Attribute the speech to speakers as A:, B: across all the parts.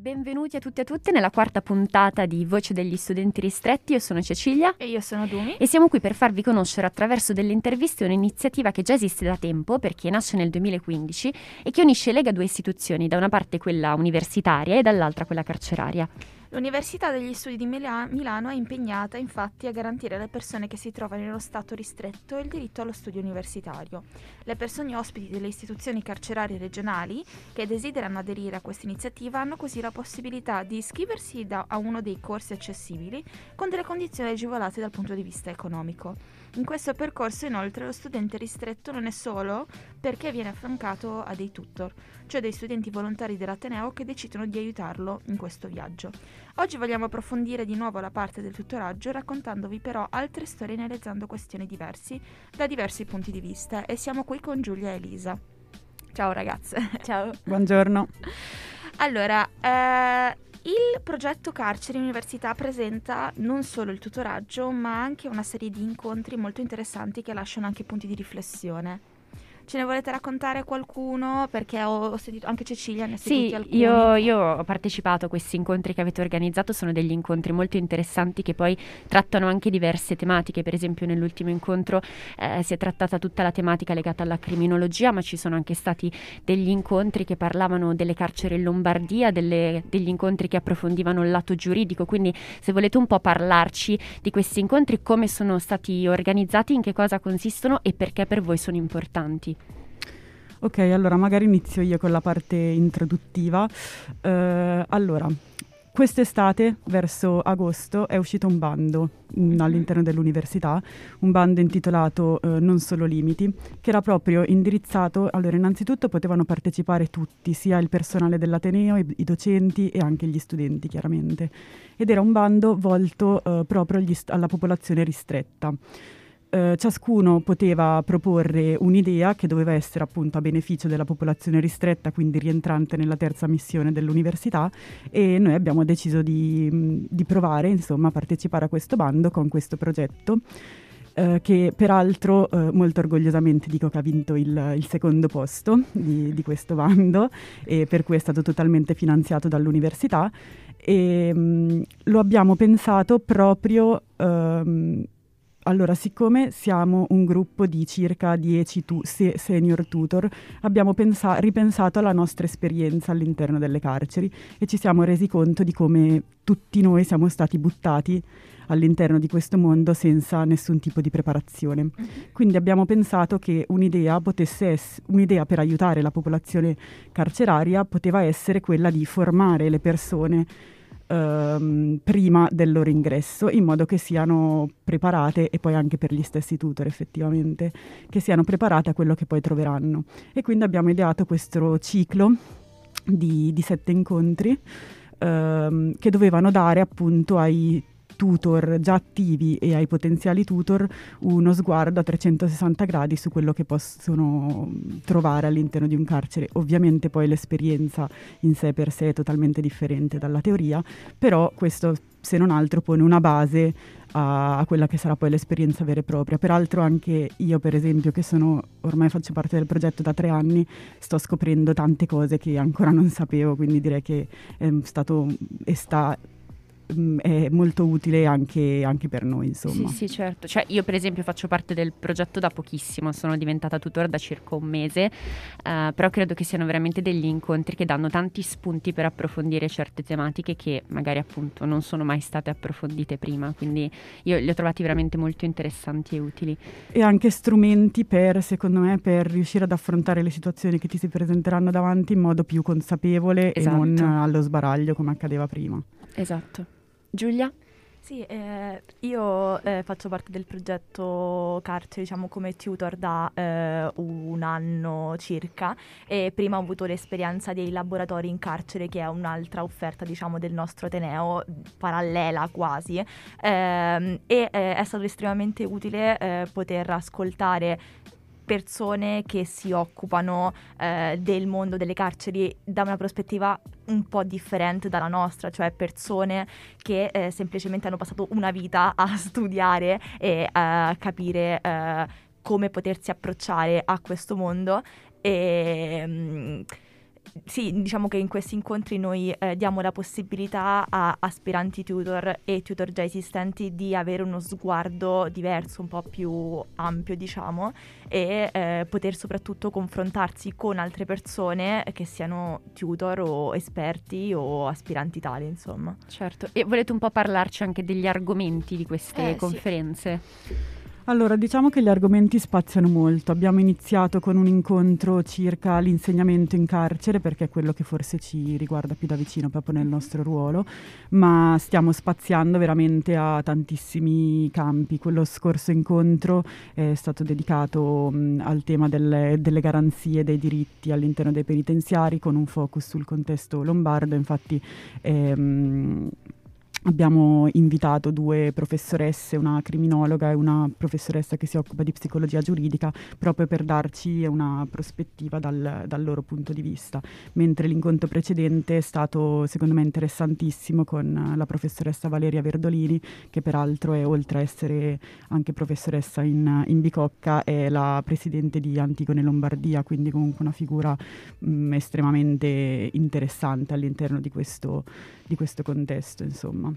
A: benvenuti a tutti e a tutte nella quarta puntata di Voce degli studenti ristretti. Io sono Cecilia
B: e io sono Dumi
A: e siamo qui per farvi conoscere attraverso delle interviste un'iniziativa che già esiste da tempo perché nasce nel 2015 e che unisce e lega due istituzioni, da una parte quella universitaria e dall'altra quella carceraria.
B: L'Università degli Studi di Mila- Milano è impegnata infatti a garantire alle persone che si trovano nello stato ristretto il diritto allo studio universitario. Le persone ospiti delle istituzioni carcerarie regionali che desiderano aderire a questa iniziativa hanno così la possibilità di iscriversi da- a uno dei corsi accessibili con delle condizioni agevolate dal punto di vista economico. In questo percorso inoltre lo studente ristretto non è solo perché viene affiancato a dei tutor, cioè dei studenti volontari dell'Ateneo che decidono di aiutarlo in questo viaggio. Oggi vogliamo approfondire di nuovo la parte del tutoraggio raccontandovi però altre storie e analizzando questioni diverse da diversi punti di vista e siamo qui con Giulia e Elisa. Ciao ragazze.
A: Ciao.
C: Buongiorno.
B: Allora, eh, il progetto Carceri Università presenta non solo il tutoraggio, ma anche una serie di incontri molto interessanti che lasciano anche punti di riflessione. Ce ne volete raccontare qualcuno? Perché ho, ho sentito anche Cecilia, ne ha
A: sì,
B: alcuni.
A: Io, io ho partecipato a questi incontri che avete organizzato, sono degli incontri molto interessanti che poi trattano anche diverse tematiche, per esempio nell'ultimo incontro eh, si è trattata tutta la tematica legata alla criminologia, ma ci sono anche stati degli incontri che parlavano delle carceri in Lombardia, delle, degli incontri che approfondivano il lato giuridico, quindi se volete un po' parlarci di questi incontri, come sono stati organizzati, in che cosa consistono e perché per voi sono importanti.
C: Ok, allora magari inizio io con la parte introduttiva. Uh, allora, quest'estate, verso agosto, è uscito un bando mh, mm, all'interno dell'università, un bando intitolato uh, Non solo limiti, che era proprio indirizzato, allora innanzitutto potevano partecipare tutti, sia il personale dell'Ateneo, i, i docenti e anche gli studenti chiaramente, ed era un bando volto uh, proprio st- alla popolazione ristretta eh, ciascuno poteva proporre un'idea che doveva essere appunto a beneficio della popolazione ristretta, quindi rientrante nella terza missione dell'università e noi abbiamo deciso di, di provare insomma a partecipare a questo bando con questo progetto. Uh, che peraltro uh, molto orgogliosamente dico che ha vinto il, il secondo posto di, di, questo bando e per cui è stato totalmente finanziato dall'università e um, lo abbiamo pensato proprio um, allora, siccome siamo un gruppo di circa 10 tu- se- senior tutor, abbiamo pensa- ripensato alla nostra esperienza all'interno delle carceri e ci siamo resi conto di come tutti noi siamo stati buttati all'interno di questo mondo senza nessun tipo di preparazione. Mm-hmm. Quindi abbiamo pensato che un'idea, potesse ess- un'idea per aiutare la popolazione carceraria poteva essere quella di formare le persone ehm, prima del loro ingresso, in modo che siano preparate, e poi anche per gli stessi tutor effettivamente, che siano preparate a quello che poi troveranno. E quindi abbiamo ideato questo ciclo di, di sette incontri ehm, che dovevano dare appunto ai tutor già attivi e ai potenziali tutor uno sguardo a 360 gradi su quello che possono trovare all'interno di un carcere. Ovviamente poi l'esperienza in sé per sé è totalmente differente dalla teoria, però questo se non altro pone una base a, quella che sarà poi l'esperienza vera e propria. Peraltro anche io, per esempio, che sono ormai faccio parte del progetto da tre anni, sto scoprendo tante cose che ancora non sapevo, quindi direi che è stato e sta Mm, è molto utile anche, anche, per noi, insomma.
A: Sì, sì, certo. Cioè, io per esempio faccio parte del progetto da pochissimo, sono diventata tutor da circa un mese, uh, però credo che siano veramente degli incontri che danno tanti spunti per approfondire certe tematiche che magari appunto non sono mai state approfondite prima, quindi io li ho trovati veramente molto interessanti e utili.
C: E anche strumenti per, secondo me, per riuscire ad affrontare le situazioni che ti si presenteranno davanti in modo più consapevole esatto. e non allo sbaraglio come accadeva prima.
A: Esatto. Giulia?
D: Sì, eh, io eh, faccio parte del progetto Carcere, diciamo come tutor da eh, un anno circa e prima ho avuto l'esperienza dei laboratori in carcere che è un'altra offerta diciamo del nostro Ateneo, parallela quasi ehm, e eh, è stato estremamente utile eh, poter ascoltare persone che si occupano eh, del mondo delle carceri da una prospettiva un po' differente dalla nostra, cioè persone che eh, semplicemente hanno passato una vita a studiare e a capire eh, come potersi approcciare a questo mondo. E, mm, sì, diciamo che in questi incontri noi eh, diamo la possibilità a aspiranti tutor e tutor già esistenti di avere uno sguardo diverso, un po' più ampio, diciamo, e eh, poter soprattutto confrontarsi con altre persone che siano tutor o esperti o aspiranti tali, insomma.
A: Certo, e volete un po' parlarci anche degli argomenti di queste
B: Eh, sì.
C: Allora, diciamo che gli argomenti spaziano molto. Abbiamo iniziato con un incontro circa l'insegnamento in carcere, perché è quello che forse ci riguarda più da vicino proprio nel nostro ruolo, ma stiamo spaziando veramente a tantissimi campi. Quello scorso incontro è stato dedicato mh, al tema delle, delle garanzie dei diritti all'interno dei penitenziari, con un focus sul contesto lombardo. Infatti, ehm, Abbiamo invitato due professoresse, una criminologa e una professoressa che si occupa di psicologia giuridica, proprio per darci una prospettiva dal, dal loro punto di vista. Mentre l'incontro precedente è stato, secondo me, interessantissimo con la professoressa Valeria Verdolini, che peraltro è, oltre a essere anche professoressa in, in Bicocca, è la presidente di Antigone Lombardia, quindi comunque una figura mh, estremamente interessante all'interno di questo, di questo contesto, insomma.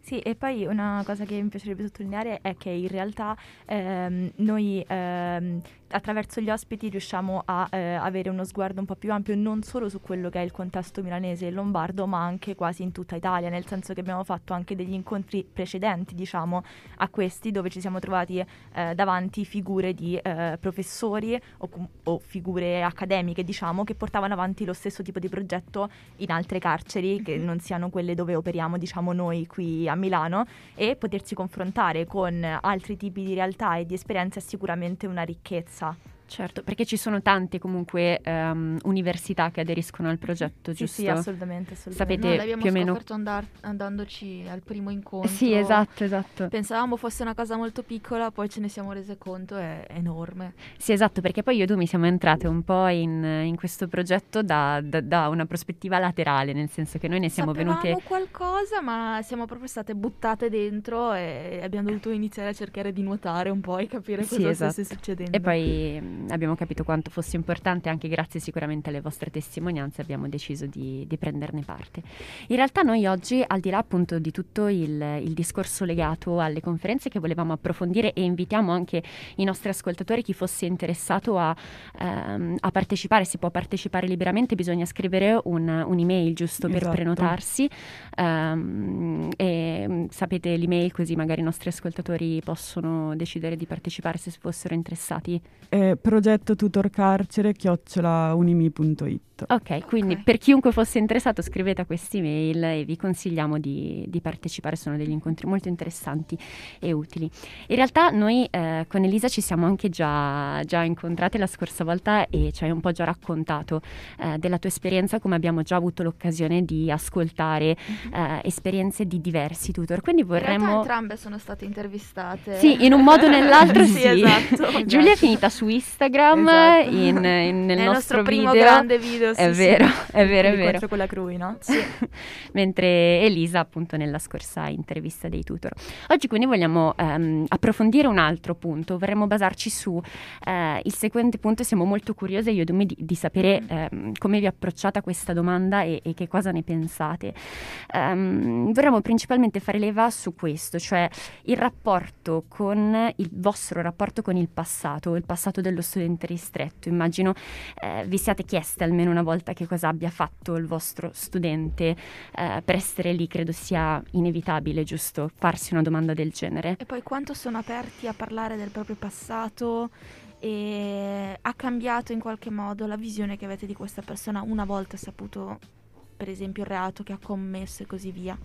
D: Sì, e poi una cosa che mi piacerebbe sottolineare è che in realtà ehm, noi ehm, attraverso gli ospiti riusciamo a eh, avere uno sguardo un po' più ampio non solo su quello che è il contesto milanese e lombardo, ma anche quasi in tutta Italia, nel senso che abbiamo fatto anche degli incontri precedenti, diciamo, a questi, dove ci siamo trovati eh, davanti figure di eh, professori o, o figure accademiche, diciamo, che portavano avanti lo stesso tipo di progetto in altre carceri, che non siano quelle dove operiamo, diciamo, noi qui a Milano, e potersi confrontare con altri tipi di realtà e di esperienze è sicuramente una ricchezza.
A: 기사 Certo, perché ci sono tante comunque ehm, università che aderiscono al progetto,
D: Sì,
A: giusto?
D: sì, assolutamente, assolutamente.
A: Sapete
B: l'abbiamo
A: più o meno-
B: scoperto andar- andandoci al primo incontro.
A: Sì, esatto, esatto.
B: Pensavamo fosse una cosa molto piccola, poi ce ne siamo rese conto, è enorme.
A: Sì, esatto, perché poi io e tu mi siamo entrate un po' in, in questo progetto da, da- da una prospettiva laterale, nel senso che noi ne siamo
B: Sapevamo
A: venute...
B: qualcosa, ma siamo proprio state buttate dentro e abbiamo dovuto iniziare a cercare di nuotare un po' e capire
A: Sì,
B: cosa
A: esatto.
B: stesse succedendo.
A: E poi abbiamo capito quanto fosse importante, anche grazie sicuramente alle vostre testimonianze, abbiamo deciso di, di prenderne parte. In realtà noi oggi, al di là appunto di tutto il, il discorso legato alle conferenze che volevamo approfondire e invitiamo anche i nostri ascoltatori, chi fosse interessato a, ehm, a partecipare, si può partecipare liberamente, bisogna scrivere un, un'email giusto per
C: Esatto.
A: prenotarsi ehm, e mh, sapete l'email così magari i nostri ascoltatori possono decidere di partecipare se fossero interessati.
C: È progetto tutorcarcere chiocciolaunimi.it.
A: Ok, quindi
B: Ok.
A: per chiunque fosse interessato scrivete a quest'email e vi consigliamo di, di partecipare, sono degli incontri molto interessanti e utili. In realtà noi eh, con Elisa ci siamo anche già, già incontrate la scorsa volta e ci hai un po' già raccontato eh, della tua esperienza, come abbiamo già avuto l'occasione di ascoltare eh, esperienze di diversi tutor. Quindi vorremmo...
B: entrambe sono state intervistate.
A: Sì, in un modo o nell'altro sì.
B: sì, esatto.
A: Giulia è finita su Instagram
C: Esatto.
A: in- in- nel
B: Nel
A: nostro,
B: nostro primo
A: video.
B: grande video, sì,
A: È
B: sì.
A: vero, è vero, è vero.
D: Con la Crui, no?
A: Mentre Elisa appunto nella scorsa intervista dei tutor. Oggi quindi vogliamo ehm, approfondire un altro punto, vorremmo basarci su eh, il seguente punto, siamo molto curiose io e Dumi di, di sapere ehm, come vi approcciate a questa domanda e, e che cosa ne pensate. Ehm, vorremmo principalmente fare leva su questo, cioè il rapporto con il vostro rapporto con il passato, il passato dello studente ristretto. Immagino eh, vi siate chieste almeno una volta che cosa abbia fatto il vostro studente eh, per essere lì, credo sia inevitabile, giusto, farsi una domanda del genere.
B: E poi quanto sono aperti a parlare del proprio passato e ha cambiato in qualche modo la visione che avete di questa persona una volta saputo, per esempio, il reato che ha commesso e così via.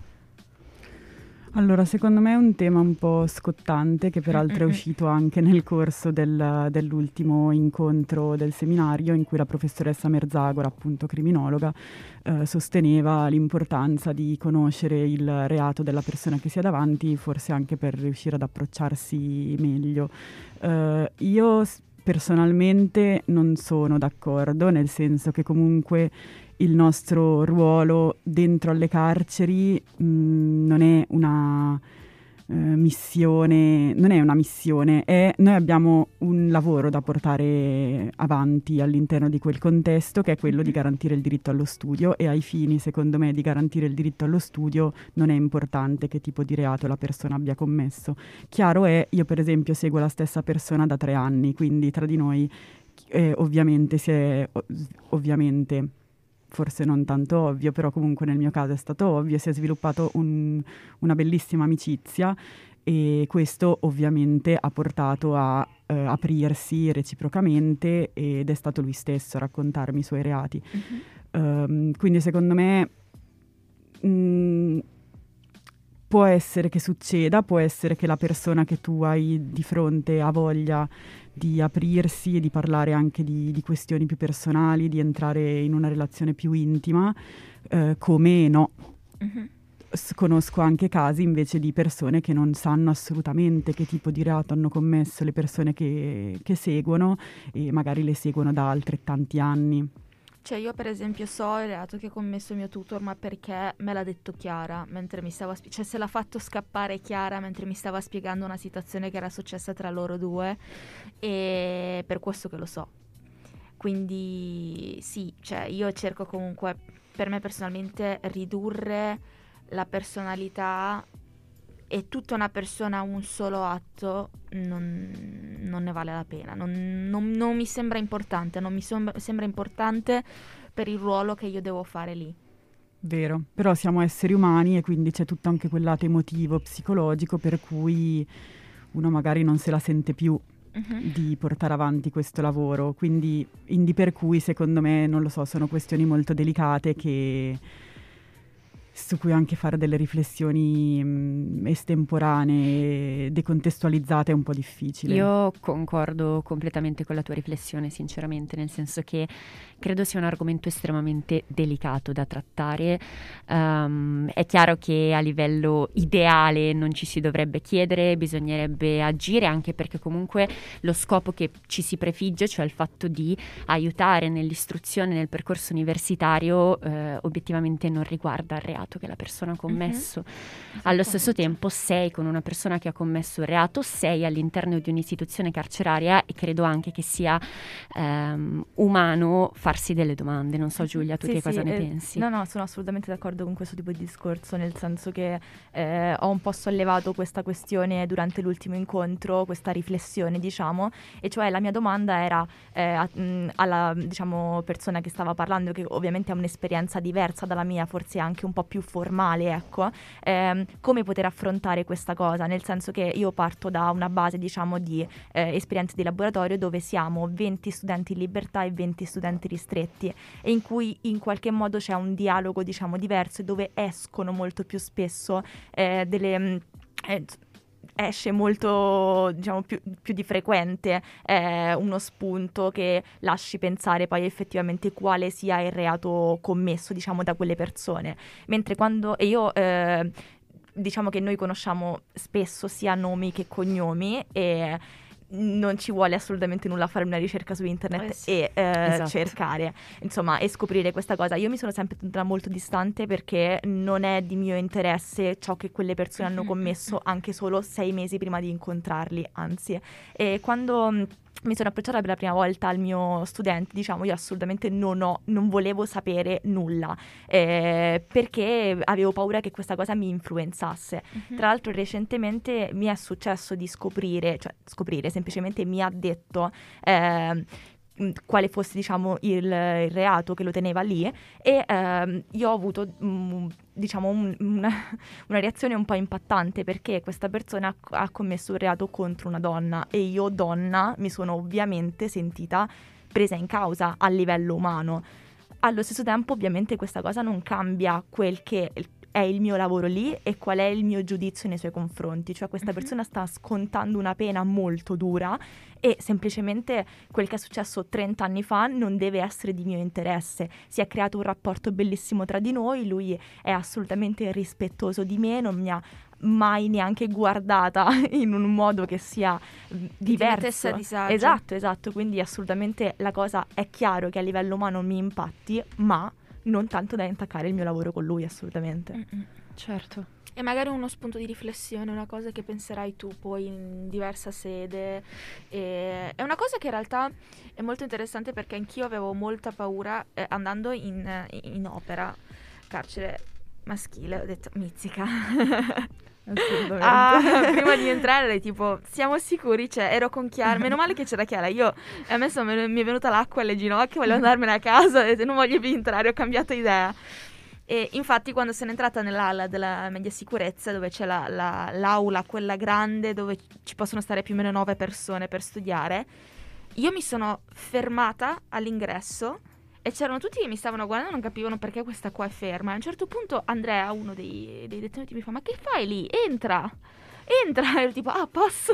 C: Allora, secondo me è un tema un po' scottante che peraltro è
B: Mm-mm.
C: uscito anche nel corso del- dell'ultimo incontro del seminario in cui la professoressa Merzagora, appunto criminologa, eh, sosteneva l'importanza di conoscere il reato della persona che si ha davanti, forse anche per riuscire ad approcciarsi meglio. Eh, io personalmente non sono d'accordo, nel senso che comunque il nostro ruolo dentro alle carceri mh, non è una eh, missione, non è una missione, è noi abbiamo un lavoro da portare avanti all'interno di quel contesto che è quello di garantire il diritto allo studio e ai fini, secondo me, di garantire il diritto allo studio non è importante che tipo di reato la persona abbia commesso. Chiaro è, io per esempio seguo la stessa persona da tre anni, quindi tra di noi eh, ovviamente si è, ovviamente forse non tanto ovvio, però comunque nel mio caso è stato ovvio, si è sviluppato un, una bellissima amicizia e questo ovviamente ha portato a eh, aprirsi reciprocamente ed è stato lui stesso a raccontarmi i suoi reati. Mm-hmm. Um, quindi secondo me mh, mm, può essere che succeda, può essere che la persona che tu hai di fronte ha voglia di aprirsi e di parlare anche di, di questioni più personali, di entrare in una relazione più intima, eh, come no. Mm-hmm. Conosco anche casi invece di persone che non sanno assolutamente che tipo di reato hanno commesso le persone che, che seguono e magari le seguono da altrettanti anni.
B: Cioè io per esempio so il reato che ha commesso il mio tutor ma perché me l'ha detto Chiara mentre mi stava spiegando, cioè se l'ha fatto scappare Chiara mentre mi stava spiegando una situazione che era successa tra loro due e per questo che lo so. Quindi sì, cioè io cerco comunque per me personalmente ridurre la personalità e tutta una persona a un solo atto non, non ne vale la pena, non, non, non, mi sembra importante, non mi sembra, sembra importante per il ruolo che io devo fare lì.
C: Vero, però siamo esseri umani e quindi c'è tutto anche quel lato emotivo, psicologico, per cui uno magari non se la sente più uh-huh. di portare avanti questo lavoro. Quindi, indi per cui, secondo me, non lo so, sono questioni molto delicate che su cui anche fare delle riflessioni mh, mm, estemporanee, decontestualizzate è un po' difficile.
A: Io concordo completamente con la tua riflessione, sinceramente, nel senso che credo sia un argomento estremamente delicato da trattare. Um, è chiaro che a livello ideale non ci si dovrebbe chiedere, bisognerebbe agire anche perché comunque lo scopo che ci si prefigge, cioè il fatto di aiutare nell'istruzione, nel percorso universitario, eh, obiettivamente non riguarda il reato reato che la persona ha commesso. Mm-hmm. Allo stesso tempo sei con una persona che ha commesso il reato, sei all'interno di un'istituzione carceraria e credo anche che sia ehm, umano farsi delle domande. Non so Giulia, tu sì, che sì, cosa ne
D: eh,
A: pensi?
D: No, no, sono assolutamente d'accordo con questo tipo di discorso, nel senso che eh, ho un po' sollevato questa questione durante l'ultimo incontro, questa riflessione diciamo, e cioè la mia domanda era eh, a, mh, alla diciamo, persona che stava parlando, che ovviamente ha un'esperienza diversa dalla mia, forse anche un po' più più formale, ecco, ehm, come poter affrontare questa cosa, nel senso che io parto da una base, diciamo, di eh, esperienze di laboratorio dove siamo 20 studenti in libertà e 20 studenti ristretti e in cui in qualche modo c'è un dialogo, diciamo, diverso e dove escono molto più spesso eh, delle... Eh, esce molto, diciamo, più, più di frequente eh, uno spunto che lasci pensare poi effettivamente quale sia il reato commesso, diciamo, da quelle persone. Mentre quando, e io... Eh, diciamo che noi conosciamo spesso sia nomi che cognomi e non ci vuole assolutamente nulla fare una ricerca su internet eh sì. e eh, esatto. cercare insomma e scoprire questa cosa io mi sono sempre tenuta molto distante perché non è di mio interesse ciò che quelle persone hanno commesso anche solo sei mesi prima di incontrarli anzi e quando mi sono approcciata per la prima volta al mio studente, diciamo, io assolutamente non, ho, non volevo sapere nulla eh, perché avevo paura che questa cosa mi influenzasse. Uh-huh. Tra l'altro recentemente mi è successo di scoprire, cioè scoprire, semplicemente mi ha detto eh, quale fosse diciamo il, il, reato che lo teneva lì e ehm, io ho avuto mh, diciamo un, una, una, reazione un po' impattante perché questa persona ha, commesso un reato contro una donna e io donna mi sono ovviamente sentita presa in causa a livello umano. Allo stesso tempo ovviamente questa cosa non cambia quel che è il mio lavoro lì e qual è il mio giudizio nei suoi confronti. Cioè questa uh-huh. persona sta scontando una pena molto dura e semplicemente quel che è successo 30 anni fa non deve essere di mio interesse. Si è creato un rapporto bellissimo tra di noi, lui è assolutamente rispettoso di me, non mi ha mai neanche guardata in un modo che sia diverso.
B: Di disagio.
D: Esatto, esatto, quindi assolutamente la cosa è chiaro che a livello umano mi impatti, ma non tanto da intaccare il mio lavoro con lui, assolutamente. Mm-mm.
A: Certo.
B: E magari uno spunto di riflessione, una cosa che penserai tu poi in diversa sede. E è una cosa che in realtà è molto interessante perché anch'io avevo molta paura eh, andando in, in opera, carcere maschile, ho detto mizzica. Ah, prima di entrare tipo siamo sicuri? Cioè ero con Chiara. Meno male che c'era Chiara. Io a me sono, mi è venuta l'acqua alle ginocchia volevo andarmene a casa ho detto non voglio più entrare ho cambiato idea. E infatti quando sono entrata nell'ala della media sicurezza dove c'è la, la, l'aula quella grande dove ci possono stare più o meno nove persone per studiare io mi sono fermata all'ingresso e c'erano tutti che mi stavano guardando e non capivano perché questa qua è ferma. A un certo punto Andrea, uno dei, dei detenuti, mi fa: Ma che fai lì? Entra! Entra! E io tipo: Ah, posso?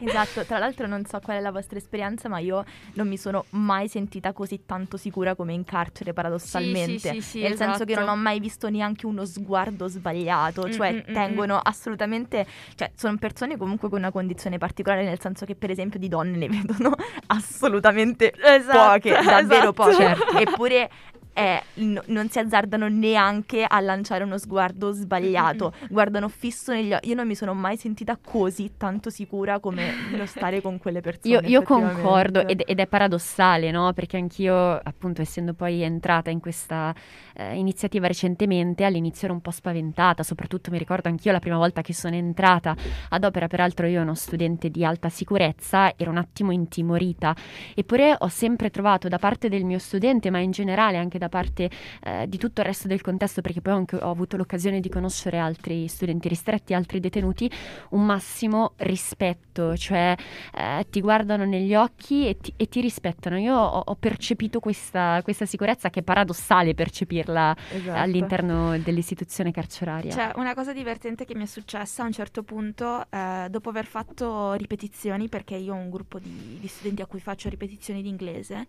D: Esatto, tra l'altro non so qual è la vostra esperienza, ma io non mi sono mai sentita così tanto sicura come in carcere, paradossalmente. Sì, sì, sì, Nel esatto. senso che non esatto. ho mai visto neanche uno sguardo sbagliato, cioè mm-hmm. tengono assolutamente, cioè sono persone comunque con una condizione particolare, nel senso che per esempio di donne ne vedono assolutamente esatto, poche, davvero esatto. poche. Eppure è, n- non si azzardano neanche a lanciare uno sguardo sbagliato, guardano fisso negli occhi. Io non mi sono mai sentita così tanto sicura come lo stare con quelle persone.
A: Io, io concordo ed, ed, è paradossale, no? Perché anch'io, appunto, essendo poi entrata in questa eh, iniziativa recentemente, all'inizio ero un po' spaventata, soprattutto mi ricordo anch'io la prima volta che sono entrata ad opera, peraltro io uno studente di alta sicurezza, ero un attimo intimorita, eppure ho sempre trovato da parte del mio studente, ma in generale anche da parte eh, di tutto il resto del contesto, perché poi anche ho avuto l'occasione di conoscere altri studenti ristretti, altri detenuti, un massimo rispetto, cioè eh, ti guardano negli occhi e ti, e ti rispettano. Io ho, ho percepito questa, questa, sicurezza che è paradossale percepirla esatto. all'interno dell'istituzione carceraria.
B: Cioè, una cosa divertente che mi è successa a un certo punto, eh, dopo aver fatto ripetizioni, perché io ho un gruppo di, di studenti a cui faccio ripetizioni di inglese,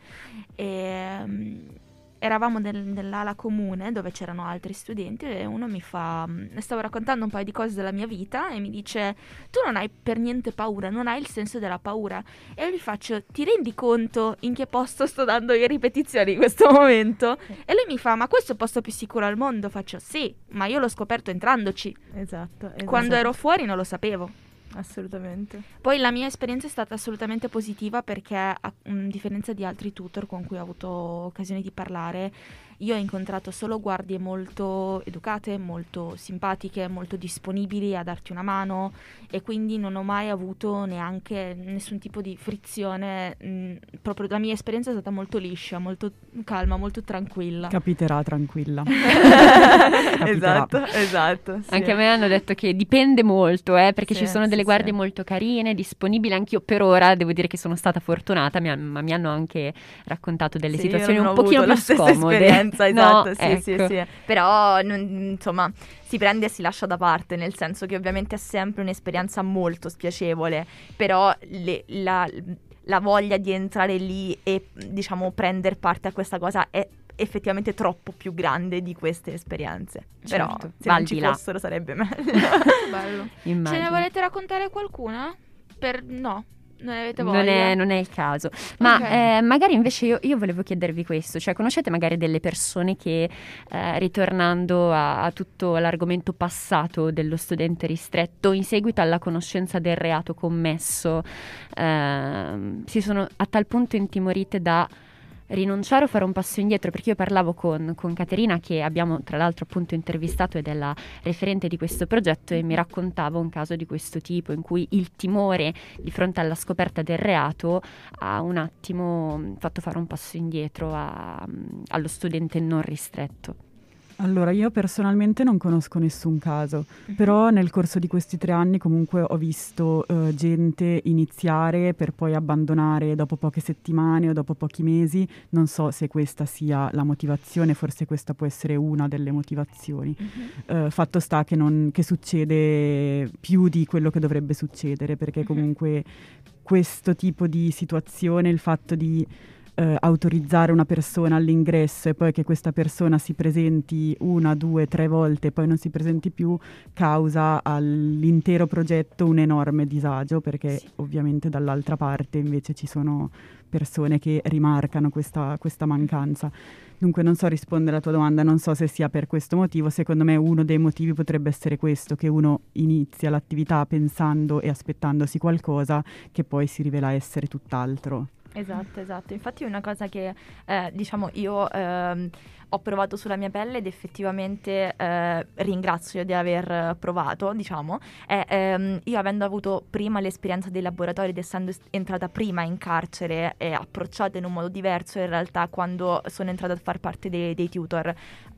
B: e... Eravamo nel, nell'ala comune dove c'erano altri studenti e uno mi fa, mm, stavo raccontando un paio di cose della mia vita e mi dice tu non hai per niente paura, non hai il senso della paura e io gli faccio ti rendi conto in che posto sto dando io ripetizioni in questo momento? E lui mi fa ma questo è il posto più sicuro al mondo? Faccio sì, ma io l'ho scoperto entrandoci.
D: Esatto. esatto.
B: Quando ero fuori non lo sapevo.
D: Assolutamente.
B: Poi la mia esperienza è stata assolutamente positiva perché, a differenza di altri tutor con cui ho avuto occasione di parlare, io ho incontrato solo guardie molto educate, molto simpatiche, molto disponibili a darti una mano e quindi non ho mai avuto neanche nessun tipo di frizione. Mh, proprio la mia esperienza è stata molto liscia, molto calma, molto tranquilla.
C: Capiterà tranquilla.
D: esatto, esatto.
A: Sì. Anche a me hanno detto che dipende molto, eh, perché sì, ci sono sì, delle guardie molto carine, disponibili. Anch'io per ora devo dire che sono stata fortunata, ma mi hanno anche raccontato delle situazioni un pochino più scomode
D: differenza, esatto, no, sì, ecco. sì, sì. Però, non, insomma, si prende e si lascia da parte, nel senso che ovviamente è sempre un'esperienza molto spiacevole, però le, la, la voglia di entrare lì e, diciamo, prendere parte a questa cosa è effettivamente troppo più grande di queste esperienze. Certo, Però se non ci là. fossero sarebbe meglio.
B: Bello. Immagino. Ce ne volete raccontare qualcuna? Per no non avete voglia.
A: Non è, non è il caso. Ma okay. eh, magari invece io, io, volevo chiedervi questo, cioè conoscete magari delle persone che eh, ritornando a, a, tutto l'argomento passato dello studente ristretto, in seguito alla conoscenza del reato commesso, eh, si sono a tal punto intimorite da rinunciare o fare un passo indietro, perché io parlavo con, con Caterina che abbiamo tra l'altro appunto intervistato ed è la referente di questo progetto e mi raccontava un caso di questo tipo in cui il timore di fronte alla scoperta del reato ha un attimo fatto fare un passo indietro a, allo studente non ristretto.
C: Allora, io personalmente non conosco nessun caso, uh-huh. però nel corso di questi tre anni comunque ho visto uh, gente iniziare per poi abbandonare dopo poche settimane o dopo pochi mesi. Non so se questa sia la motivazione, forse questa può essere una delle motivazioni. Uh-huh. Uh, fatto sta che, non, che, succede più di quello che dovrebbe succedere, perché comunque questo tipo di situazione, il fatto di eh, autorizzare una persona all'ingresso e poi che questa persona si presenti una, due, tre volte e poi non si presenti più, causa all'intero progetto un enorme disagio perché sì. ovviamente dall'altra parte invece ci sono persone che rimarcano questa, questa mancanza. Dunque non so rispondere alla tua domanda, non so se sia per questo motivo, secondo me uno dei motivi potrebbe essere questo, che uno inizia l'attività pensando e aspettandosi qualcosa che poi si rivela essere tutt'altro.
D: Esatto, esatto. Infatti una cosa che eh, diciamo io eh, ho provato sulla mia pelle ed effettivamente eh, ringrazio di aver provato, diciamo, è ehm, io avendo avuto prima l'esperienza dei laboratori ed essendo entrata prima in carcere e approcciata in un modo diverso in realtà quando sono entrata a far parte dei, dei tutor,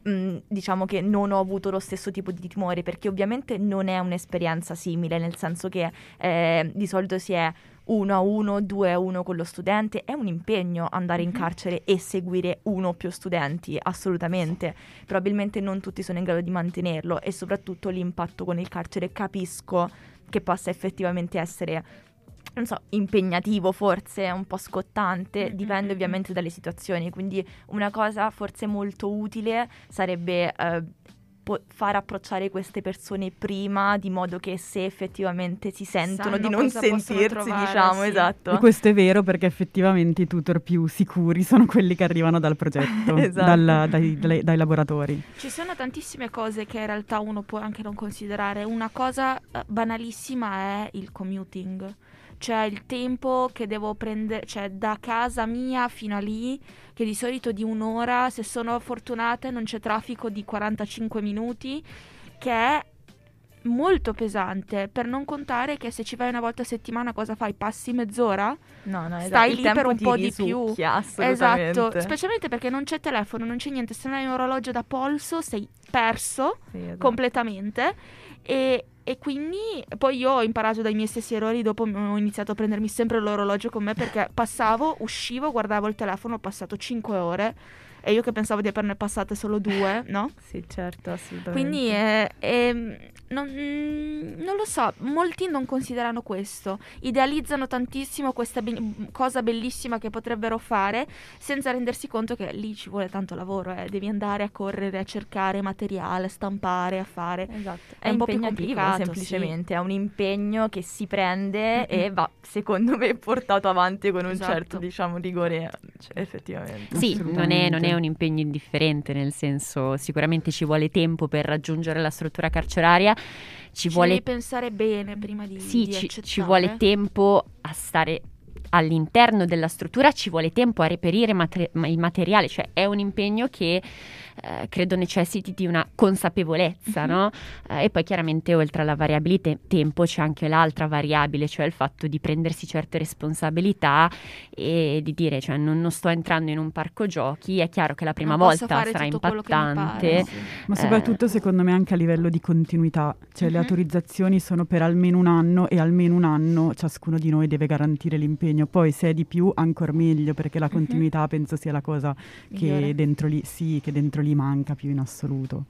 D: mm, diciamo che non ho avuto lo stesso tipo di timore perché ovviamente non è un'esperienza simile, nel senso che eh, di solito si è uno a uno, due a uno con lo studente, è un impegno andare in mhm. carcere e seguire uno o più studenti, assolutamente. Probabilmente non tutti sono in grado di mantenerlo e soprattutto l'impatto con il carcere capisco che possa effettivamente essere non so, impegnativo forse, un po' scottante, dipende ovviamente dalle situazioni, quindi una cosa forse molto utile sarebbe eh, po- far approcciare queste persone prima, di modo che se effettivamente si sentono
B: Sanno
D: di non sentirsi,
B: trovare,
D: diciamo,
B: sì.
D: esatto.
C: E questo è vero perché effettivamente i tutor più sicuri sono quelli che arrivano dal progetto, esatto. dal, dai, dai, dai, laboratori.
B: Ci sono tantissime cose che in realtà uno può anche non considerare. Una cosa eh, banalissima è il commuting cioè il tempo che devo prendere, cioè da casa mia fino a lì, che di solito di un'ora, se sono fortunata e non c'è traffico di 45 minuti, che è molto pesante, per non contare che se ci vai una volta a settimana cosa fai? Passi mezz'ora?
D: No, no, esatto.
B: Stai lì per un po' di più.
D: Esatto,
B: specialmente perché non c'è telefono, non c'è niente, se non hai un orologio da polso sei perso
D: sì, esatto.
B: completamente e, e quindi poi io ho imparato dai miei stessi errori, dopo ho iniziato a prendermi sempre l'orologio con me perché passavo, uscivo, guardavo il telefono, ho passato 5 ore e io che pensavo di averne passate solo due, no?
D: sì, certo, assolutamente.
B: Quindi è, è, non, non, lo so, molti non considerano questo, idealizzano tantissimo questa be- cosa bellissima che potrebbero fare senza rendersi conto che lì ci vuole tanto lavoro, eh. devi andare a correre, a cercare materiale, a stampare, a fare.
D: Esatto, è, è un po' più complicato semplicemente, sì. è un impegno che si prende mm-hmm. e va secondo me portato avanti con un esatto. certo diciamo rigore, cioè, effettivamente.
A: Sì, non è, non è un impegno indifferente, nel senso sicuramente ci vuole tempo per raggiungere la struttura carceraria ci,
B: ci
A: vuole
B: devi pensare bene prima di,
A: sì,
B: di
A: ci, ci vuole tempo a stare all'interno della struttura ci vuole tempo a reperire mater- il materiale, cioè è un impegno che eh, credo necessiti di una consapevolezza, mm-hmm. no? Eh, e poi chiaramente oltre alla variabile tempo c'è anche l'altra variabile, cioè il fatto di prendersi certe responsabilità e di dire, cioè non, non sto entrando in un parco giochi, è chiaro che la prima
B: non
A: volta sarà impattante.
B: Pare, sì.
C: Ma soprattutto eh, secondo me anche a livello di continuità, cioè mm-hmm. le mhm. autorizzazioni sono per almeno un anno e almeno un anno ciascuno di noi deve garantire l'impegno, poi se è di più ancora meglio perché la mhm. continuità mm-hmm. penso sia la cosa che dentro lì, sì, che dentro lì gli manca più in assoluto.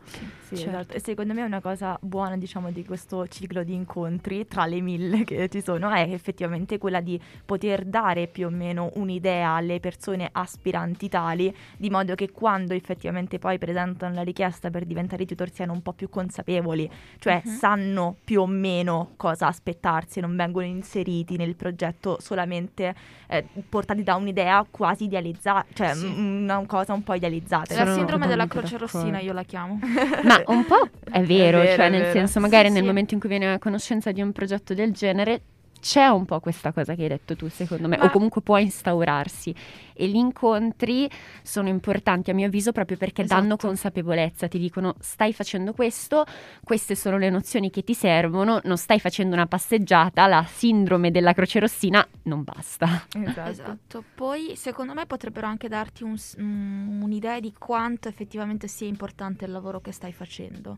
D: Sì, certo. esatto. E secondo me una cosa buona, diciamo, di questo ciclo di incontri, tra le mille che ci sono, è effettivamente quella di poter dare più o meno un'idea alle persone aspiranti tali, di modo che quando effettivamente poi presentano la richiesta per diventare tutor siano un po' più consapevoli, cioè uh-huh. sanno più o meno cosa aspettarsi, non vengono inseriti nel progetto solamente eh, portati da un'idea quasi idealizzata, cioè sì. m- una cosa un po' idealizzata.
B: La sindrome della croce rossina io la chiamo.
A: Ma un po' è vero, è vero cioè nel vero. senso magari sì, nel sì. momento in cui viene a conoscenza di un progetto del genere c'è un po' questa cosa che hai detto tu, secondo me, Ma... o comunque può instaurarsi e gli incontri sono importanti a mio avviso proprio perché esatto. danno consapevolezza, ti dicono stai facendo questo, queste sono le nozioni che ti servono, non stai facendo una passeggiata, la sindrome della croce rossina non basta.
B: Esatto. esatto. Poi secondo me potrebbero anche darti un, um, un'idea di quanto effettivamente sia importante il lavoro che stai facendo,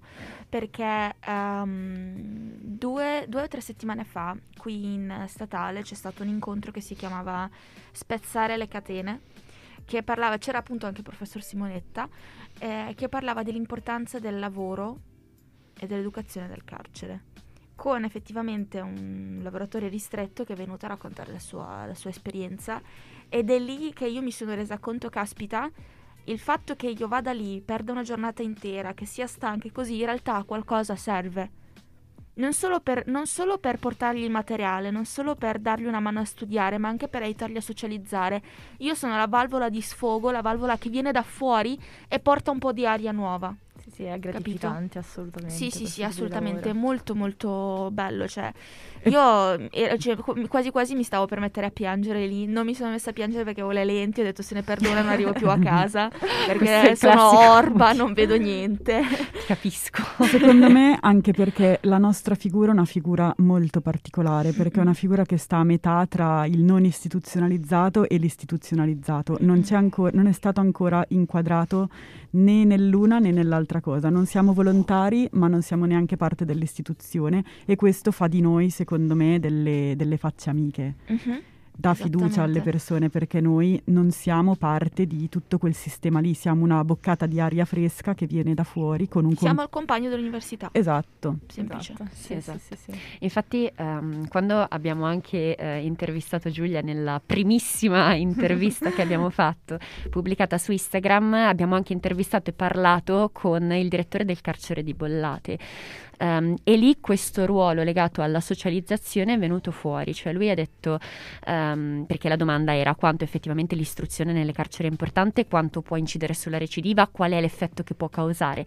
B: perché um, due, due o tre settimane fa qui in statale c'è stato un incontro che si chiamava Spezzare le catene che parlava, c'era appunto anche il professor Simonetta, eh, che parlava dell'importanza del lavoro e dell'educazione del carcere, con effettivamente un lavoratore ristretto che è venuto a raccontare la sua, la sua esperienza Ed è lì che io mi sono resa conto, caspita, il fatto che io vada lì, perda una giornata intera, che sia stanca e così, in realtà qualcosa serve. Non solo, per, non solo per portargli il materiale, non solo per dargli una mano a studiare, ma anche per aiutarli a socializzare. Io sono la valvola di sfogo, la valvola che viene da fuori e porta un po' di aria nuova.
D: Sì, sì, è gratificante, assolutamente.
B: Sì, sì, sì, assolutamente, è
D: lavoro.
B: molto molto bello, cioè io eh, cioè, qu- quasi quasi mi stavo per mettere a piangere lì, non mi sono messa a piangere perché avevo le lenti, ho detto se ne perdo una non arrivo più a casa, perché sono orba, non vedo niente.
A: Capisco.
C: Secondo me anche perché la nostra figura è una figura molto particolare, perché è una figura che sta a metà tra il non istituzionalizzato e l'istituzionalizzato. Non, c'è anco- non è stato ancora inquadrato né nell'una né nell'altra cosa. Non siamo volontari, ma non siamo neanche parte dell'istituzione e questo fa di noi, secondo me, delle, delle facce amiche. Dà fiducia alle persone perché noi non siamo parte di tutto quel sistema lì, siamo una boccata di aria fresca che viene da fuori con un... com-
B: Siamo al compagno dell'università,
C: Esatto.
B: semplice.
D: Esatto, sì,
A: Esatto.
D: sì, sì, sì.
A: Infatti, ehm, quando abbiamo anche eh, intervistato Giulia nella primissima intervista che abbiamo fatto, pubblicata su Instagram, abbiamo anche intervistato e parlato con il direttore del carcere di Bollate. Ehm, e lì questo ruolo legato alla socializzazione è venuto fuori, cioè lui ha detto, ehm, perché la domanda era quanto effettivamente l'istruzione nelle carceri è importante, quanto può incidere sulla recidiva, qual è l'effetto che può causare.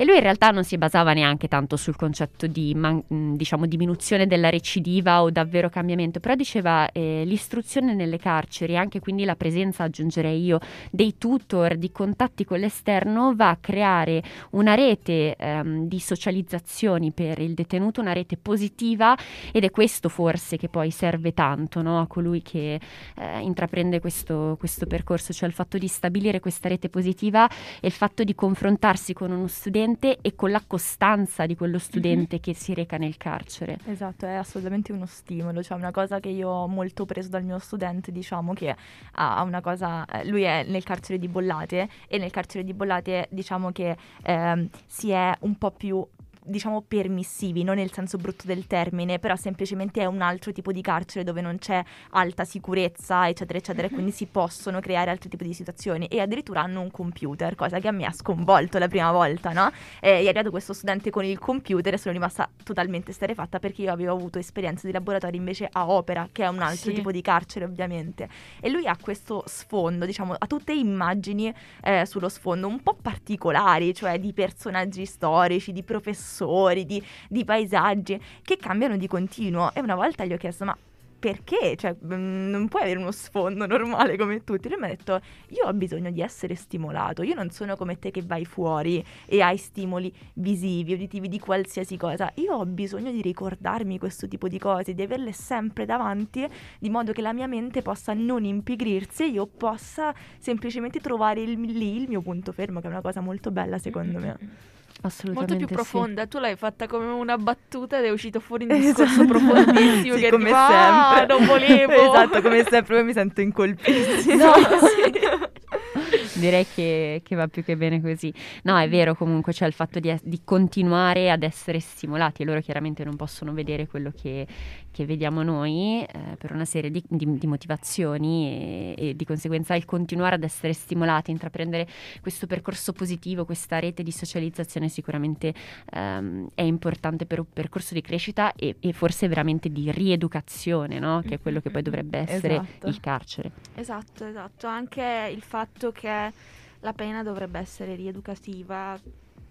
A: E lui in realtà non si basava neanche tanto sul concetto di man- diciamo, diminuzione della recidiva o davvero cambiamento, però diceva eh, l'istruzione nelle carceri, anche quindi la presenza, aggiungerei io, dei tutor, di contatti con l'esterno, va a creare una rete ehm, di socializzazioni per il detenuto, una rete positiva ed è questo forse che poi serve tanto no, a colui che eh, intraprende questo, questo percorso, cioè il fatto di stabilire questa rete positiva e il fatto di confrontarsi con uno studente e con la costanza di quello studente che si reca nel carcere.
D: Esatto, è assolutamente uno stimolo, cioè una cosa che io ho molto preso dal mio studente, diciamo che ha una cosa, eh, lui è nel carcere di Bollate e nel carcere di Bollate diciamo che ehm, si è un po' più diciamo permissivi, non nel senso brutto del termine, però semplicemente è un altro tipo di carcere dove non c'è alta sicurezza, eccetera, eccetera, e quindi si possono creare altri tipi di situazioni e addirittura hanno un computer, cosa che a me ha sconvolto la prima volta, no? Eh, è arrivato questo studente con il computer e sono rimasta totalmente sterefatta perché io avevo avuto esperienze di laboratorio invece a opera, che è un altro
B: Sì.
D: tipo di carcere ovviamente. E lui ha questo sfondo, diciamo, ha tutte immagini eh, sullo sfondo un po' particolari, cioè di personaggi storici, di professori, di, di paesaggi che cambiano di continuo. E una volta gli ho chiesto, ma perché? Cioè, mm, non puoi avere uno sfondo normale come tutti. Lui mi ha detto: Io ho bisogno di essere stimolato. Io non sono come te che vai fuori e hai stimoli visivi, uditivi di qualsiasi cosa. Io ho bisogno di ricordarmi questo tipo di cose, di averle sempre davanti, di modo che la mia mente possa non impigrirsi e io possa semplicemente trovare il- lì il mio punto fermo, che è una cosa molto bella secondo me.
A: Assolutamente
B: Molto più
A: sì.
B: profonda, tu l'hai fatta come una battuta ed è uscito fuori un
D: Esatto.
B: discorso profondissimo
D: Sì,
B: che
D: come
B: tipo, "Ah,
D: sempre.
B: non volevo.
D: esatto, come sempre poi mi sento in.
A: No, Direi che, che va più che bene così. No, è vero comunque, c'è il fatto di, di continuare ad essere stimolati e loro chiaramente non possono vedere quello che, che vediamo noi eh, per una serie di, di- di motivazioni e, e di conseguenza il continuare ad essere stimolati, intraprendere questo percorso positivo, questa rete di socializzazione sicuramente ehm, è importante per un percorso di crescita e, e forse veramente di rieducazione, no? che è quello che poi dovrebbe essere
D: Esatto.
A: il carcere.
B: Esatto, esatto. Anche il fatto che la pena dovrebbe essere rieducativa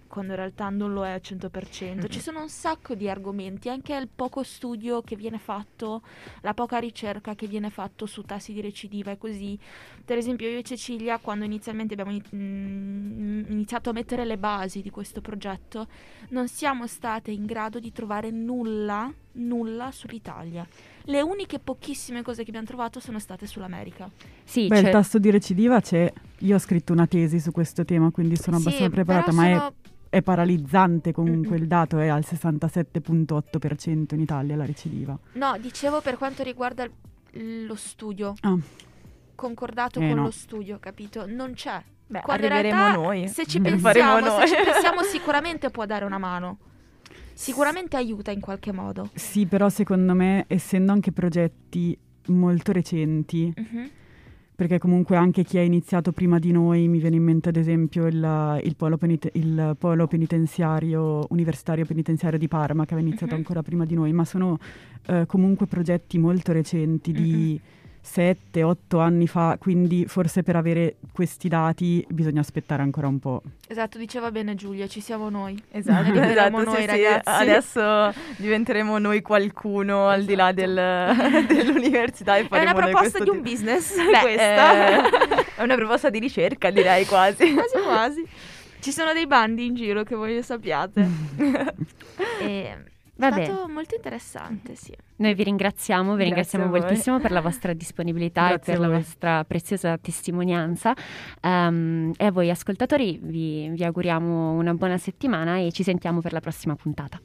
B: quando in realtà non lo è al 100%. Ci sono un sacco di argomenti, anche il poco studio che viene fatto, la poca ricerca che viene fatto su tassi di recidiva e così. Per esempio io e Cecilia, quando inizialmente abbiamo mm, iniziato a mettere le basi di questo progetto, non siamo state in grado di trovare nulla, nulla sull'Italia. Le uniche pochissime cose che abbiamo trovato sono state sull'America.
A: Sì,
C: Beh, il
A: cioè-
C: tasso di recidiva c'è. Io ho scritto una tesi su questo tema, quindi sono
B: Sì,
C: abbastanza preparata, ma
B: sono-
C: è, è paralizzante comunque
B: Mm-mm.
C: il dato, è al 67.8% in Italia la recidiva.
B: No, dicevo per quanto riguarda lo studio.
C: Ah.
B: Concordato
C: Eh,
B: con
C: no.
B: lo studio, capito? Non c'è.
D: Beh,
B: Quando
D: arriveremo
B: realtà,
D: noi.
B: Se ci
D: faremo
B: pensiamo,
D: noi.
B: se ci pensiamo sicuramente può dare una mano. Sicuramente aiuta in qualche modo.
C: Sì, però secondo me, essendo anche progetti molto recenti,
B: Mhm.
C: Perché comunque anche chi ha iniziato prima di noi, mi viene in mente ad esempio il, il, polo, penite- il polo, penitenziario, universitario penitenziario di Parma, che aveva iniziato uh-huh. ancora prima di noi, ma sono eh, comunque progetti molto recenti di... Uh-huh 7-8 anni fa, quindi forse per avere questi dati bisogna aspettare ancora un po'.
B: Esatto, diceva bene Giulia, ci siamo noi.
D: Esatto, esatto noi sì, ragazzi. Adesso diventeremo noi qualcuno esatto. al di là del, dell'università e faremo
B: È una proposta di un business Beh, questa.
D: Eh, è una proposta di ricerca direi quasi.
B: quasi quasi. Ci sono dei bandi in giro che voi sappiate. e Va È stato molto interessante, sì.
A: Noi vi ringraziamo, vi ringraziamo moltissimo per la vostra disponibilità e per la vostra preziosa testimonianza. Um, e a voi ascoltatori vi, vi auguriamo una buona settimana e ci sentiamo per la prossima puntata.